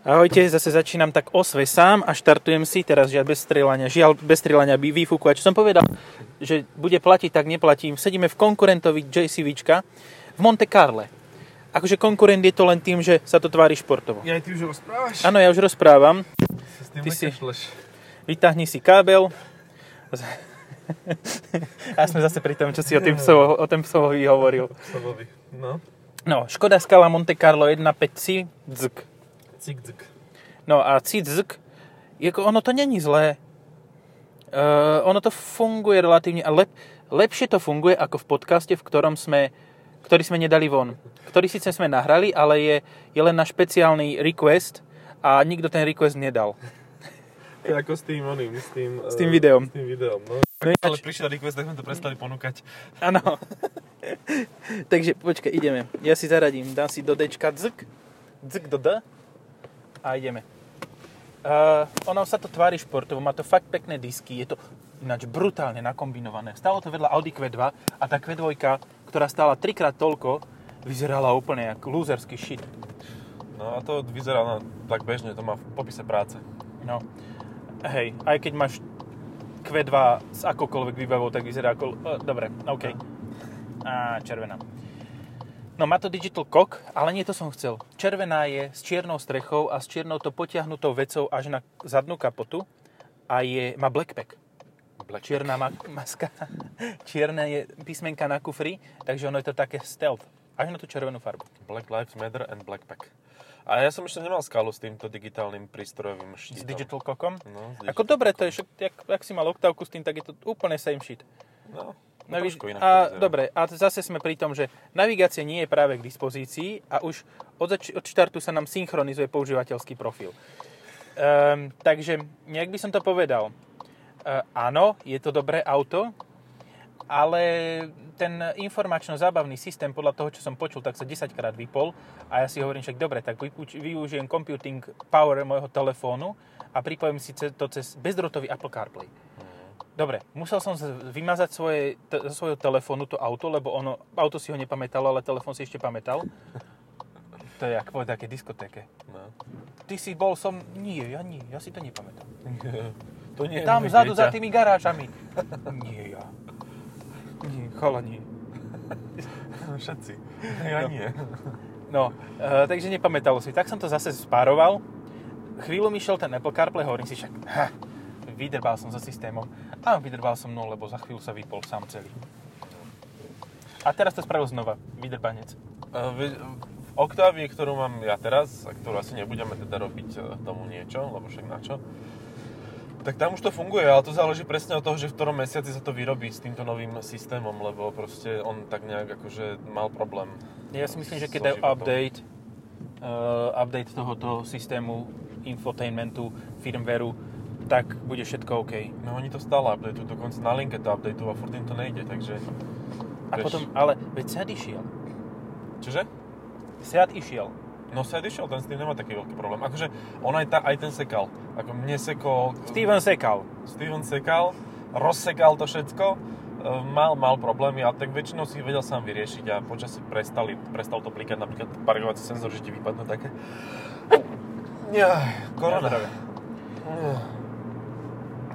Ahojte, zase začínam tak osve sám a štartujem si teraz žiaľ bez strieľania. Žiaľ bez strieľania výfuku. A čo som povedal, že bude platiť, tak neplatím. Sedíme v konkurentovi JCVčka v Monte Carle. Akože konkurent je to len tým, že sa to tvári športovo. Ja ty už rozprávaš? Áno, ja už rozprávam. Sa s tým Ty si-. Vytáhni si kábel. A sme zase pri tom, čo si o tým psovo, o tom psovovi hovoril. Slovovi. No. No, Škoda Scala Monte Carlo 1.5 C, dzk. Cik, cik. No a cizk, jako ono to není zlé. Uh, ono to funguje relatívne, a lep, lepšie to funguje ako v podcaste, v ktorom sme, ktorý sme nedali von. Ktorý síce sme nahrali, ale je, je len na špeciálny request a nikto ten request nedal. To je ako s tým oným, s tým... S tým videom. S tým videom, no. No Ale prišiel request, tak sme to prestali ponúkať. áno. Takže počkaj, ideme. Ja si zaradím, dám si do Dčka dzk, dzk do D a ideme. Uh, ono sa to tvári športovo, má to fakt pekné disky, je to ináč brutálne nakombinované. Stalo to vedľa Audi Q2 a tá Q2, ktorá stála trikrát toľko, vyzerala úplne ako loserský shit. No a to vyzerá na, tak bežne, to má v popise práce. No, hej, aj keď máš Q2 s akokoľvek výbavou, tak vyzerá ako... Uh, dobre, OK. Á, červená. No má to Digital Cock, ale nie to som chcel. Červená je s čiernou strechou a s čiernou to potiahnutou vecou až na zadnú kapotu a je, má Blackpack. Black. Čierna ma- maska. Čierna je písmenka na kufri, takže ono je to také stealth. Až na tú červenú farbu. Black Lives Matter and Blackpack. A ja som ešte nemal skalu s týmto digitálnym prístrojovým S štítom. Digital Cockom. No, s Ako Digital dobre, to je, však, jak, jak si mal oktávku s tým, tak je to úplne same shit. No, No inak a vyzerá. dobre, a zase sme pri tom, že navigácia nie je práve k dispozícii a už od, zač- od štartu sa nám synchronizuje používateľský profil. Um, takže, nejak by som to povedal. Uh, áno, je to dobré auto, ale ten informačno-zábavný systém, podľa toho, čo som počul, tak sa 10 krát vypol a ja si hovorím však, dobre, tak využijem computing power môjho telefónu a pripojím si to cez bezdrotový Apple CarPlay. Dobre, musel som vymazať svoje, t- zo svojho telefónu to auto, lebo ono, auto si ho nepamätalo, ale telefón si ešte pamätal. To je ako povedať také diskotéke. No. Ty si bol som... Nie, ja nie, ja si to nepamätám. to nie Tam vzadu za tými garážami. Nie, ja. Nie, chalani. Všetci. Ja No. nie. No, e, takže nepamätalo si. Tak som to zase spároval. Chvíľu mi šiel ten Apple CarPlay, hovorím si však, ha, vydrbal som so systémom. A vydrbal som no, lebo za chvíľu sa vypol sám celý. A teraz to spravil znova, vydrbanec. Uh, v v Octavii, ktorú mám ja teraz, a ktorú asi nebudeme teda robiť eh, tomu niečo, lebo však na čo, tak tam už to funguje, ale to záleží presne od toho, že v ktorom mesiaci sa to vyrobí s týmto novým systémom, lebo proste on tak nejak akože mal problém. Ja si myslím, že keď So dajú update, uh, update tohoto systému infotainmentu, firmwareu, tak bude všetko OK. No oni to stále updateujú, dokonca na linke to updateujú a furt im to nejde, takže... A vieš- potom, ale veď Seat išiel. Čože? Seat išiel. No Seat išiel, ten s tým nemá taký veľký problém. Akože on aj, ta, aj ten sekal. Ako mne sekol... Steven sekal. Steven sekal, rozsekal to všetko, e, mal, mal problémy, ale tak väčšinou si ich vedel sám vyriešiť a počasie prestali, prestal to blikať napríklad parkovací senzor, že ti vypadnú také. Ja, korona. Na zdravie.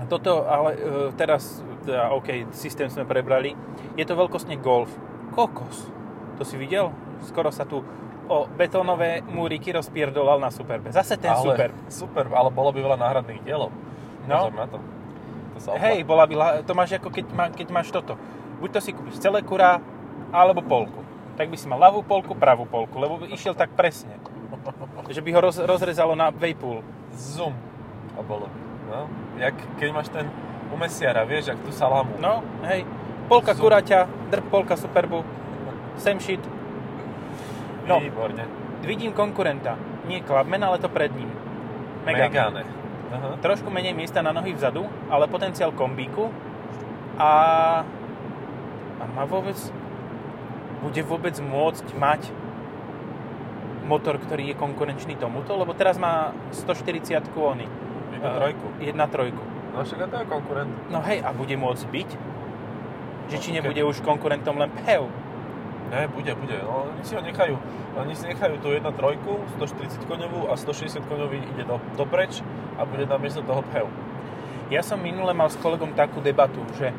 Toto, ale e, teraz, teda, OK, systém sme prebrali. Je to veľkostne Golf. Kokos. To si videl? Skoro sa tu o betónové múriky rozpierdolal na Superbe. Zase ten ale, Super. Super, ale bolo by veľa náhradných dielov. No. Pozor na to. to sa Hej, bola by, to máš ako keď, má, keď máš toto. Buď to si kúpiš celé kurá, alebo polku. Tak by si mal ľavú polku, pravú polku, lebo by išiel tak presne. Že by ho roz, rozrezalo na Vejpul. Zoom. A bolo by. No, jak keď máš ten u mesiara, vieš, jak tú salamu. No, hej. Polka Zoom. kuraťa, drb polka Superbu, same shit. No. Výborne. Vidím konkurenta. Nie Clubman, ale to pred ním. Megane. Megane. Aha. Trošku menej miesta na nohy vzadu, ale potenciál kombíku. A, a má vôbec... Bude vôbec môcť mať motor, ktorý je konkurenčný tomuto? Lebo teraz má 140 ony. Jedna trojku. Jedna trojku. No však to je konkurent. No hej, a bude môcť byť? Že či No, nebude už konkurentom len PHEV? Ne, bude, bude. No, oni si ho nechajú, oni si nechajú tú 1.3, 140 koňovú a 160 koňový ide do, dopreč a bude tam miesto toho PHEV. Ja som minule mal s kolegom takú debatu, že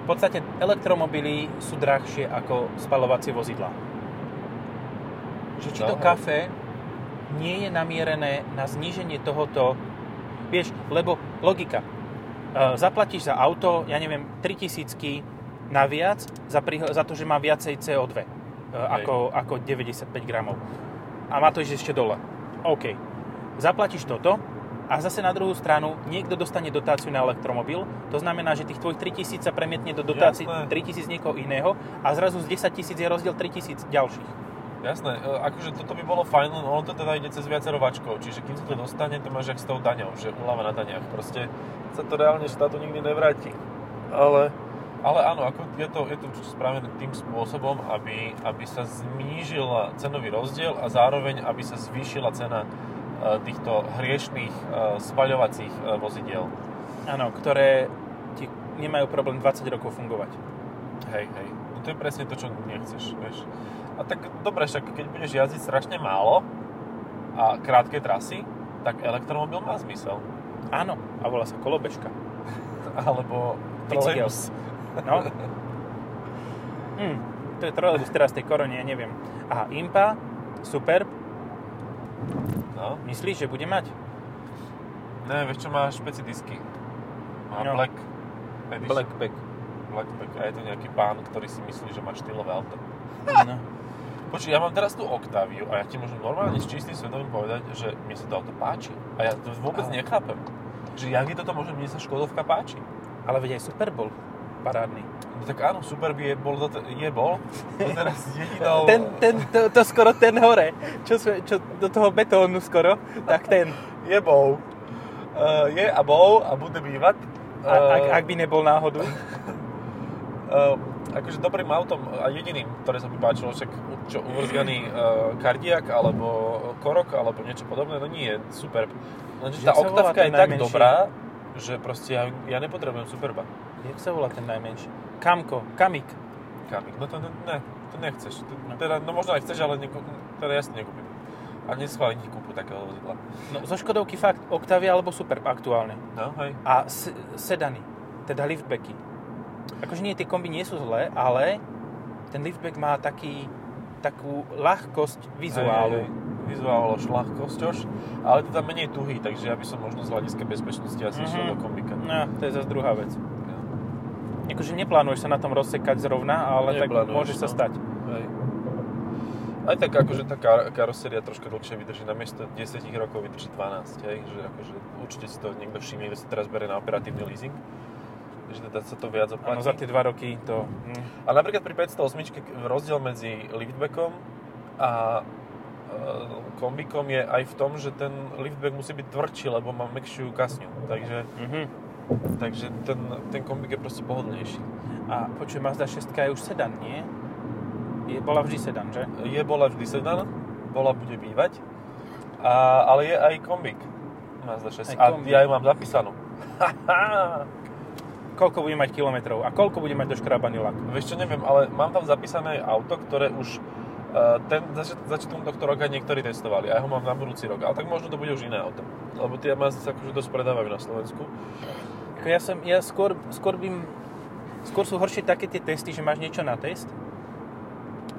v podstate elektromobily sú drahšie ako spalovacie vozidlá. Že či No, to hej. kafe nie je namierené na zníženie tohoto, vieš, lebo logika. E, Zaplatíš za auto, ja neviem, 3000 naviac za, priho- za to, že má viacej CO2 e, ako, ako 95 gramov. A má to ešte dole. OK. Zaplatíš toto a zase na druhú stranu niekto dostane dotáciu na elektromobil. To znamená, že tých tvojich 3000 sa premietne do dotácií Jasné. 3000 niekoho iného a zrazu z 10 tisíc je rozdiel 3000 ďalších. Jasné, e, akože toto by bolo fajn, len ono to teda ide cez viacero vačkov, čiže kým sa to dostane, to máš jak s tou daňou, že uľava na daniach, proste sa to reálne štátu nikdy nevráti. Ale, ale áno, ako je to, je to spravené tým spôsobom, aby, aby sa znížil cenový rozdiel a zároveň, aby sa zvýšila cena e, týchto hriešných e, spaľovacích vozidiel. Áno, ktoré ti nemajú problém 20 rokov fungovať. Hej, hej. No to je presne to, čo nechceš, vieš. A tak dobre, však keď budeš jazdiť strašne málo a krátke trasy, tak elektromobil má zmysel. Áno, a volá sa kolobežka. Alebo trolejbus. No. Hm, to je trolejbus teraz tej korone, ja neviem. Aha, Impa, super. No. Myslíš, že bude mať? Ne, vieš čo, má špeci disky. Má No. Black Edition. Blackback. Blackback. A je to nejaký pán, ktorý si myslí, že má štýlové auto. No. Počuj, ja mám teraz tú Octaviu a ja ti môžem normálne s čistým svedomím povedať, že mne sa to auto páči. A ja to vôbec Ale- nechápem. Že jak je toto možné, mne sa Škodovka páči. Ale veď aj Super bol parádny. No tak áno, super by je bol, dote- je bol. To teraz jedinou... Ten, ten, to, to skoro ten hore, čo, čo do toho betónu skoro, tak ten. Je bol. Uh, je a bol a bude bývať. A, ak, ak by nebol náhodou. uh, akože dobrým autom a jediným, ktoré sa mi páčilo, však čo uvrzganý uh, Kardiak alebo Korok alebo niečo podobné, no nie, Superb. Lenže tá ten je tak najmenší? dobrá, že proste ja, ja nepotrebujem Superba. Jak sa volá ten najmenší? Kamko, Kamik. Kamik, no to ne, ne to nechceš. No. teda, no možno aj chceš, ale neku, teda ja si nekúpim. A neschválim ti kúpu takého vozidla. No zo Škodovky fakt Octavia alebo Superb aktuálne. No, hej. A s- sedany, teda liftbacky. Akože nie, tie kombi nie sú zlé, ale ten liftback má taký, takú ľahkosť vizuálu. Hej, hej, hej. Vizuál, šľahkosťož, ale to tam menej tuhý, takže ja by som možno z hľadiska bezpečnosti asi Mhm. išiel do kombika. No, to je zase druhá vec. Ja. Akože neplánuješ sa na tom rozsekať zrovna, ale tak Neplánuješ, môže sa no. stať. Hej. Aj tak akože tá kar- karoséria troška dlhšie vydrží, namiesto 10 rokov vydrží 12, hej, že akože určite si to niekto všimne, kto si teraz bere na operatívny leasing, že teda sa to viac oplatí. Áno, za tie dva roky to... Hm. A napríklad pri 508 rozdiel medzi liftbackom a e, kombikom je aj v tom, že ten liftback musí byť tvrdší, lebo má mäkšiu kasňu, takže, Mhm. takže ten, ten kombik je proste pohodlnejší. A počuj, Mazda 6 je už sedan, nie? Je, bola vždy sedan, že? Je bola vždy sedan, bola bude bývať, a, ale je aj kombik Mazda 6 Aj a kombik. ja ju mám zapísanú. Koľko bude mať kilometrov a koľko bude mať doškrabaný lak? Vieš čo, neviem, ale mám tam zapísané aj auto, ktoré už uh, ten zač- začiatkom tohto roka niektorí testovali a ja ho mám na budúci rok, ale tak možno to bude už iné auto. Lebo tie Mazdy sa akože dosť predávajú na Slovensku. Ja som, ja skôr, skôr bym, skôr sú horšie také tie testy, že máš niečo na test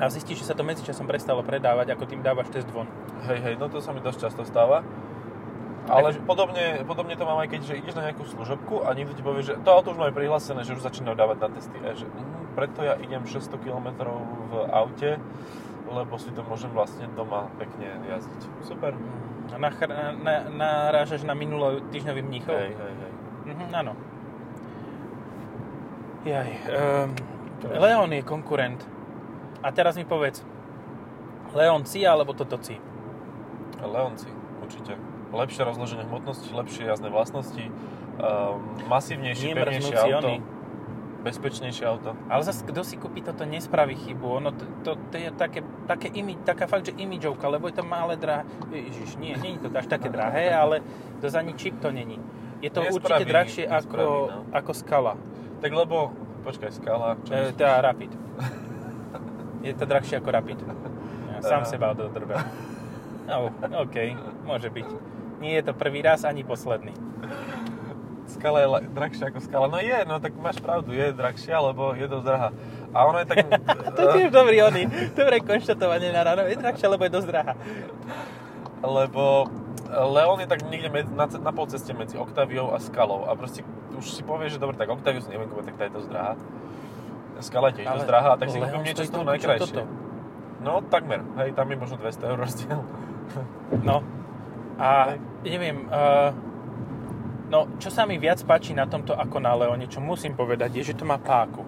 a zistíš, že sa to medzičasom prestalo predávať, ako tým dávaš test von. Hej, hej, no to sa mi dosť často stáva. Ale Takže- podobne, podobne to mám aj keď, že ideš na nejakú služobku a niekto ti povie, že to auto už majú prihlásené, že už začínajú dávať na testy. A že, mm, preto ja idem 600 km v aute, lebo si to môžem vlastne doma pekne jazdiť. Super. A nachr- na, narážaš na minulý týždňový mníchov? Hej, hej, hej. Mhm, áno. Jaj, um, Leon je konkurent. A teraz mi povedz, Leon C alebo toto C? Leonci, určite. Lepšie rozloženie hmotnosti, lepšie jazdné vlastnosti, um, masívnejšie, pevnejšie auto, ony. bezpečnejšie auto. Ale zase, kto si kúpi toto, nespraví chybu. Ono, to, to, to je také, také imi, taká fakt, že imidžovka, lebo je to malé drahé. Ježiš, nie, nie je to až také drahé, ale to za čip to není. Je to Nespraví, určite drahšie ako, nespraví, no. ako skala. Tak lebo, počkaj, skala, čo E, teda Rapid. Je to drahšie ako Rapid. Ja sám seba ododrbel. No, OK, môže byť. Nie je to prvý raz ani posledný. Skala je drahšia ako skala. No je, no tak máš pravdu, je drahšia, lebo je dosť drahá. A ono je tak... To je dobrý oný, dobré konštatovanie na ráno. Je drahšia, lebo je dosť drahá. lebo Leon je tak niekde med, na, na polceste medzi Octaviou a Skalou a proste už si povieš, že dobre, tak Octaviu si neviem kúpať, tak tá je dosť drahá. Skala je tiež dosť drahá, tak si kúpim niečo z toho najkrajšie. No, takmer. Hej, tam je možno 200 eur rozdiel. No. A neviem, uh, no čo sa mi viac páči na tomto ako na Leone, čo musím povedať, je, že to má páku.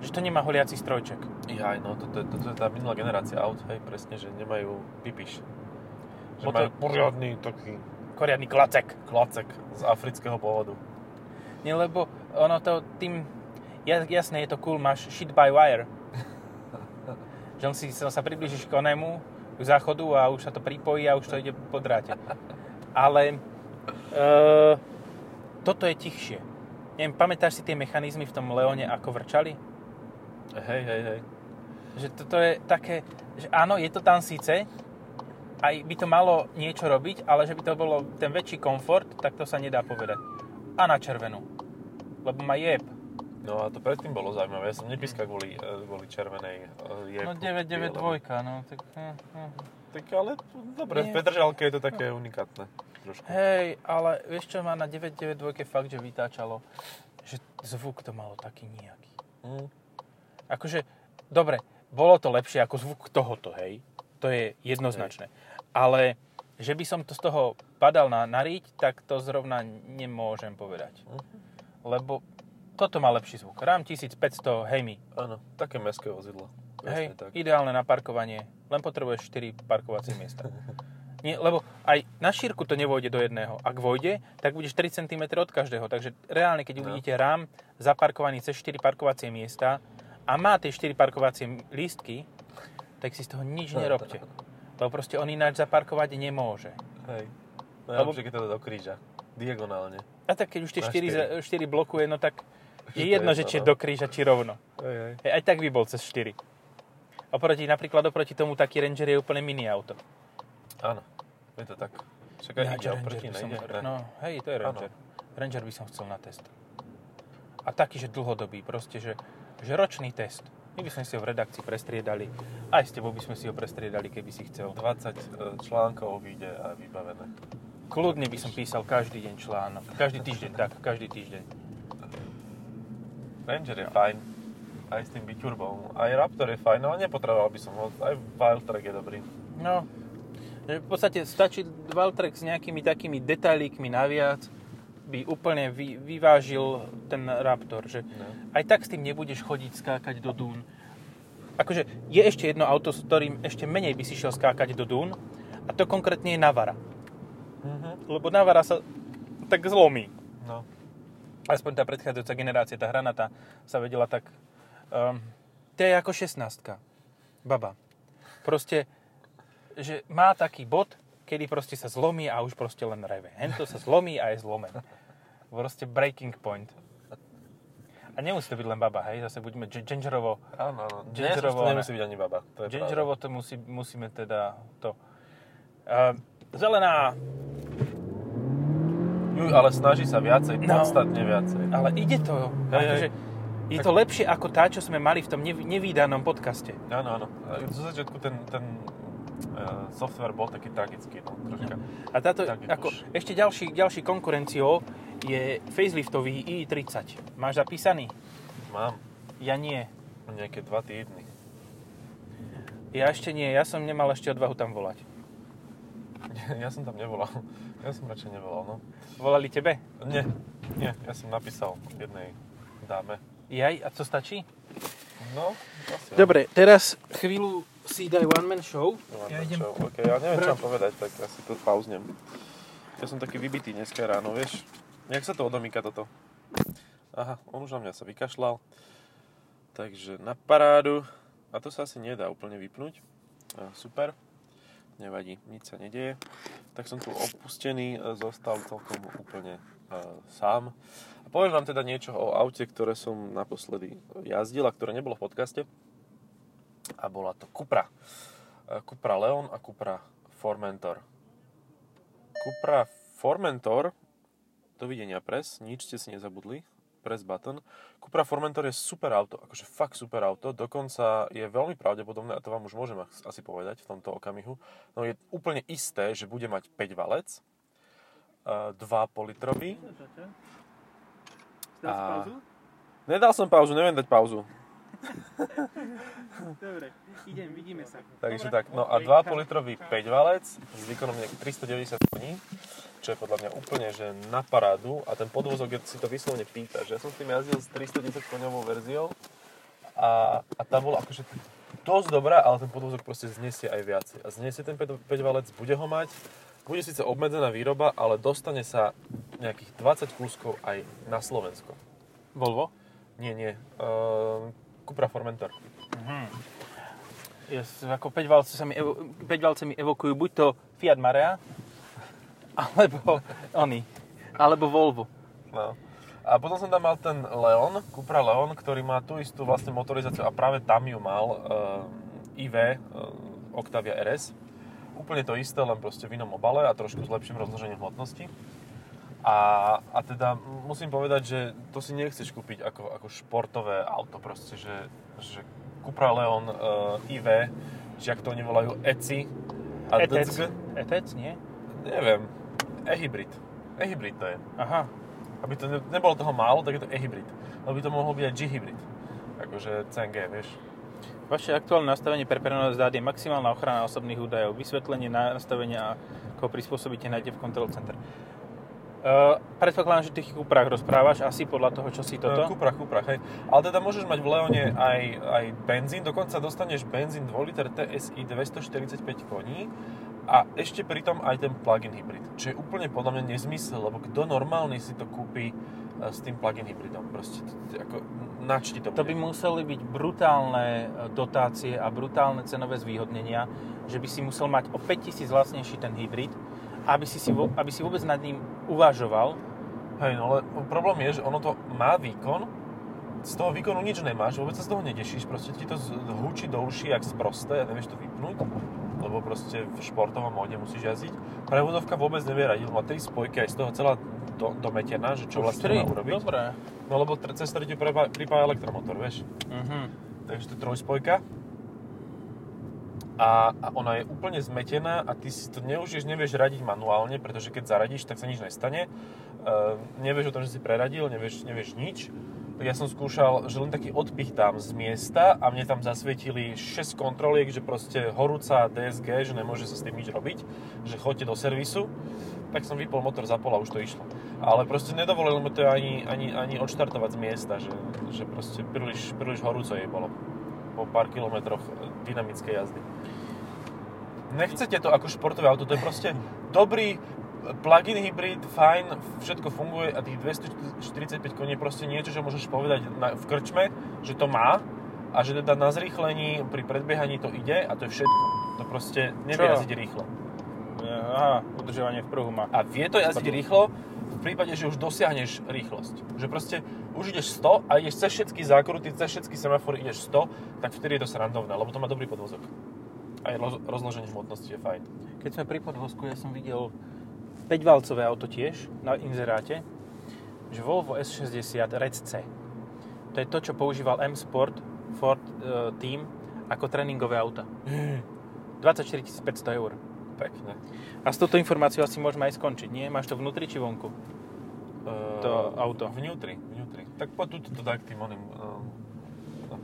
Že to nemá holiaci strojček. Jaj, no, toto, je- toto je tá minulá generácia aut, hej, presne, že nemajú pipiš. Že majú poriadny taký Koriadny klacek. klacek z afrického pôvodu. Nie, lebo ono to tým... Ja, jasné, je to cool, máš shit by wire. že on si sa približíš k onému, záchodu a už sa to pripojí a už to ide po dráte. Ale e, toto je tichšie. Neviem, pamätáš si tie mechanizmy v tom Leone, ako vrčali? Hej, hej, hej. Že toto je také, že áno, je to tam síce, aj by to malo niečo robiť, ale že by to bolo ten väčší komfort, tak to sa nedá povedať. A na červenú. Lebo má jeb. No a to predtým bolo zaujímavé. Ja som nepískal kvôli, eh, kvôli červenej uh, jebku. No 992, no tak... hm, hm. Tak ale dobre, v Nie. Petržalke je to také unikátne. Trošku. Hej, ale vieš čo ma na 992 fakt, že vytáčalo? Že zvuk to malo taký nejaký. Mm. Akože, dobre, bolo to lepšie ako zvuk tohoto, hej. To je jednoznačné. Ale že by som to z toho padal na, na riť, tak to zrovna nemôžem povedať. Mhm. Lebo toto má lepší zvuk. RAM 1500 Hemi. Áno, také mestské vozidlo. Hej, tak. ideálne na parkovanie. Len potrebuješ 4 parkovacie miesta. Nie, lebo aj na šírku to nevojde do jedného. Ak vojde, tak budeš 3 cm od každého. Takže reálne, keď No. uvidíte RAM zaparkovaný cez 4 parkovacie miesta a má tie 4 parkovacie lístky, tak si z toho nič nerobte. Lebo proste on ináč zaparkovať nemôže. Hej. Lebo- Najlepšie, keď to do kríža. Diagonálne. A tak keď už tie Na 4, za, 4 blokuje, no tak je je jedno, že či no. do kríža, či rovno. Hej. Hej, aj tak by bol cez 4. Oproti, napríklad oproti tomu taký Ranger je úplne mini auto. Áno, je to tak. Čakaj, Ináč ide oproti, som, nejde? No, hej, to je Ranger. Ranger by som chcel na test. A taký, že dlhodobý, proste, že, že ročný test. My by sme si ho v redakcii prestriedali. Aj s tebou by sme si ho prestriedali, keby si chcel. 20 e, článkov vyjde a vybavené. Kľudne by som písal každý deň článok. Každý týždeň, tak, každý týždeň. Ranger je fajn. Aj s tým biturbom. Aj Raptor je fajn, ale nepotreboval by som ho. Aj Wildtrak je dobrý. No, že v podstate stačí Valtrek s nejakými takými detailíkmi naviac, by úplne vy, vyvážil ten Raptor, že No. aj tak s tým nebudeš chodiť skákať do dún. Akože je ešte jedno auto, s ktorým ešte menej by si šiel skákať do dún a to konkrétne je Navara. Mhm. Lebo Navara sa tak zlomí. No. Aspoň tá predchádzajúca generácia, tá hranatá, sa vedela tak... Um, to je ako 16 Baba. Proste, že má taký bod, kedy proste sa zlomí a už proste len reve. Hento sa zlomí a je zlomený. Proste breaking point. A nemusí to byť len baba, hej? Zase buďme gingerovo. Áno, áno. Gingerovo, to nemusí byť ani baba. To je Gingerovo to musí, musíme teda to... Uh, zelená, Juj, ale snaží sa viacej, No. podstatne viacej. ale ide to. Hej, Akože, je to lepšie ako tá, čo sme mali v tom nev- nevýdanom podcaste. Áno, áno. A Zo začiatku ten, ten uh, software bol taký tragický, no, troška. A táto, Tak ako, už. ešte ďalší, ďalší konkurenciou je faceliftový i30. Máš zapísaný? Mám Ja nie. nejaké dva týdny. Ja ešte nie, ja som nemal ešte odvahu tam volať. Ja som tam nevolal. Ja som radšej nevolal, no. Volali tebe? Nie, nie, ja som napísal jednej dáme. Jaj, a co stačí? No, asi. Dobre, teraz chvíľu si daj one man show. No, Ja ja, idem- čo, okay, ja neviem, čo mám povedať, tak ja si to pauznem. Ja som taký vybitý dneska ráno, vieš? Jak sa to odomýka toto? Aha, on už na mňa sa vykašľal. Takže na parádu. A to sa asi nedá úplne vypnúť. A, super. Nevadí, nič sa nedieje. Tak som tu opustený, e, zostal celkom úplne e, sám. A poviem vám teda niečo o aute, ktoré som naposledy jazdil a ktoré nebolo v podcaste. A bola to Cupra. E, Cupra Leon a Cupra Formentor. Cupra Formentor, dovidenia pres, nič ste si nezabudli, press button. Cupra Formentor je super auto, akože fakt super auto, dokonca je veľmi pravdepodobné, a to vám už môžem asi povedať v tomto okamihu, no je úplne isté, že bude mať 5 valec, 2,5 litrový. A... Nedal som pauzu, neviem dať pauzu. Dobre, idem, vidíme sa. Takže tak, no a 2,5 litrový 5 valec s výkonom nejakých 390 koní, čo je podľa mňa úplne že na parádu a ten podvozok si to vyslovne pýta, že ja som s tým jazdil s 310 koňovou verziou a, a tá bola akože dosť dobrá, ale ten podvozok proste znesie aj viacej. A znesie ten 5, 5 valec, bude ho mať, bude síce obmedzená výroba, ale dostane sa nejakých 20 kúskov aj na Slovensko. Volvo? Nie, nie. Uh, Cupra Formentor. Mhm. Yes, ako 5 valce, sa mi, evo, 5 valce mi evokujú buď to Fiat Marea, alebo oni, alebo Volvo. No. A potom som tam mal ten Leon, Cupra Leon, ktorý má tú istú vlastne motorizáciu a práve tam ju mal uh, IV uh, Octavia RS. Úplne to isté, len proste v inom obale a trošku s lepším rozložením hmotnosti. A, a teda musím povedať, že to si nechceš kúpiť ako, ako športové auto proste, že, že Cupra Leon uh, IV, že ak to oni volajú ECI a ETEC, ETEC, nie? Neviem, e-hybrid. E-hybrid to je. Aha. Aby to ne, nebolo toho málo, tak je to e-hybrid. Lebo by to mohol byť aj G-hybrid. Akože CNG, vieš. Vaše aktuálne nastavenie pre prenos dát je maximálna ochrana osobných údajov. Vysvetlenie nastavenia, ako prispôsobíte, nájdete v Control Center. Uh, predpokladám, že v tých Cuprách rozprávaš asi podľa toho, čo si toto? Uh, Cupra, Cupra, hej. Ale teda môžeš mať v Leone aj, aj benzín, dokonca dostaneš benzín 2 liter TSI 245 koní a ešte pritom aj ten plug-in hybrid, čo je úplne podľa mňa nezmysel, lebo kto normálny si to kúpi s tým plug-in hybridom, proste ako načti to bude. To by museli byť brutálne dotácie a brutálne cenové zvýhodnenia, že by si musel mať o 5000 vlastnejší ten hybrid, aby si, si, aby si vôbec nad ním uvažoval. Hej, no ale problém je, že ono to má výkon, z toho výkonu nič nemáš, vôbec sa z toho nedešíš, proste ti to húči do uší jak sprosté nevieš to vypnúť, lebo proste v športovom móde musíš jazdiť. Prevodovka vôbec nevie radiť, má tri spojky aj z toho celá do, dometená, že čo Už vlastne tri? má urobiť. Dobre. No lebo tr- cez ti pripája, elektromotor, vieš. Uh-huh. Takže to je trojspojka. A, a ona je úplne zmetená a ty si to neužiješ, nevieš radiť manuálne, pretože keď zaradíš, tak sa nič nestane. Uh, nevieš o tom, že si preradil, nevieš, nevieš nič. Tak ja som skúšal, že len taký odpich tam z miesta a mne tam zasvietili 6 kontroliek, že proste horúca DSG, že nemôže sa s tým nič robiť, že chodte do servisu. Tak som vypol motor, zapol a už to išlo. Ale proste nedovolil mu to ani, ani, ani odštartovať z miesta, že, že proste príliš, príliš horúco jej bolo po pár kilometroch dynamickej jazdy. Nechcete to ako športové auto, to je proste dobrý plug-in hybrid, fajn, všetko funguje a tých 245 koní je proste niečo, čo môžeš povedať na, v krčme, že to má a že teda na zrýchlení pri predbiehaní to ide a to je všetko. To proste nevie jazdiť rýchlo. Aha, udržovanie v pruhu má. A vie to jazdiť rýchlo v prípade, že už dosiahneš rýchlosť. Že proste už ideš 100 a ideš cez všetky zákruty, cez všetky semafory ideš 100, tak vtedy je to srandovné, lebo to má dobrý podvozok. Aj roz, rozloženie hmotnosti je fajn. Keď sme pri podvozku, ja som videl 5-valcové auto tiež na inzeráte, že Volvo S60 Red C. To je to, čo používal M-Sport Ford uh, Team ako tréningové auta. 24 500 eur. Pekne. A s touto informáciou asi môžeme aj skončiť, nie? Máš to vnútri či vonku? Uh, To auto. Vnútri. Tak poď tu to daj k tým oným... Uh, no,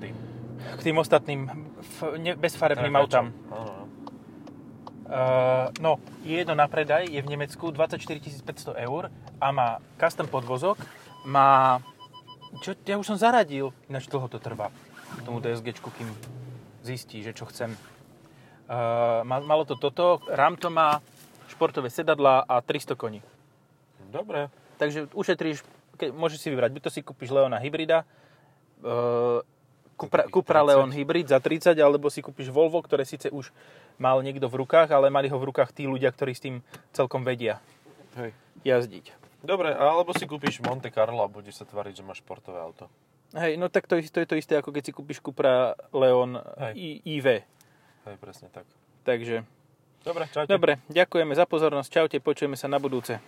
tým. K tým ostatným f- ne, bezfarebným autám. Áno, áno. Uh, no, je jedno na predaj, je v Nemecku 24 500 eur a má custom podvozok, má... Čo, ja už som zaradil, ináč dlho to trvá tomu DSGčku, kým zistí, že čo chcem. Uh, ma- malo to toto, RAM to má, športové sedadla a 300 koní. Dobre. Takže ušetríš, keď, môžeš si vybrať, buď to si kúpiš Leona hybrida, uh, Cupra, takých Cupra 30. Leon hybrid za 30, alebo si kúpiš Volvo, ktoré síce už mal niekto v rukách, ale mali ho v rukách tí ľudia, ktorí s tým celkom vedia Hej. jazdiť. Dobre, alebo si kúpiš Monte Carlo a budeš sa tváriť, že máš športové auto. Hej, no tak to, je- to je to isté, ako keď si kúpiš Cupra Leon Hej. I, IV. Hej, presne tak. Takže, Dobre, čaute. dobre, ďakujeme za pozornosť. Čaute, počujeme sa na budúce.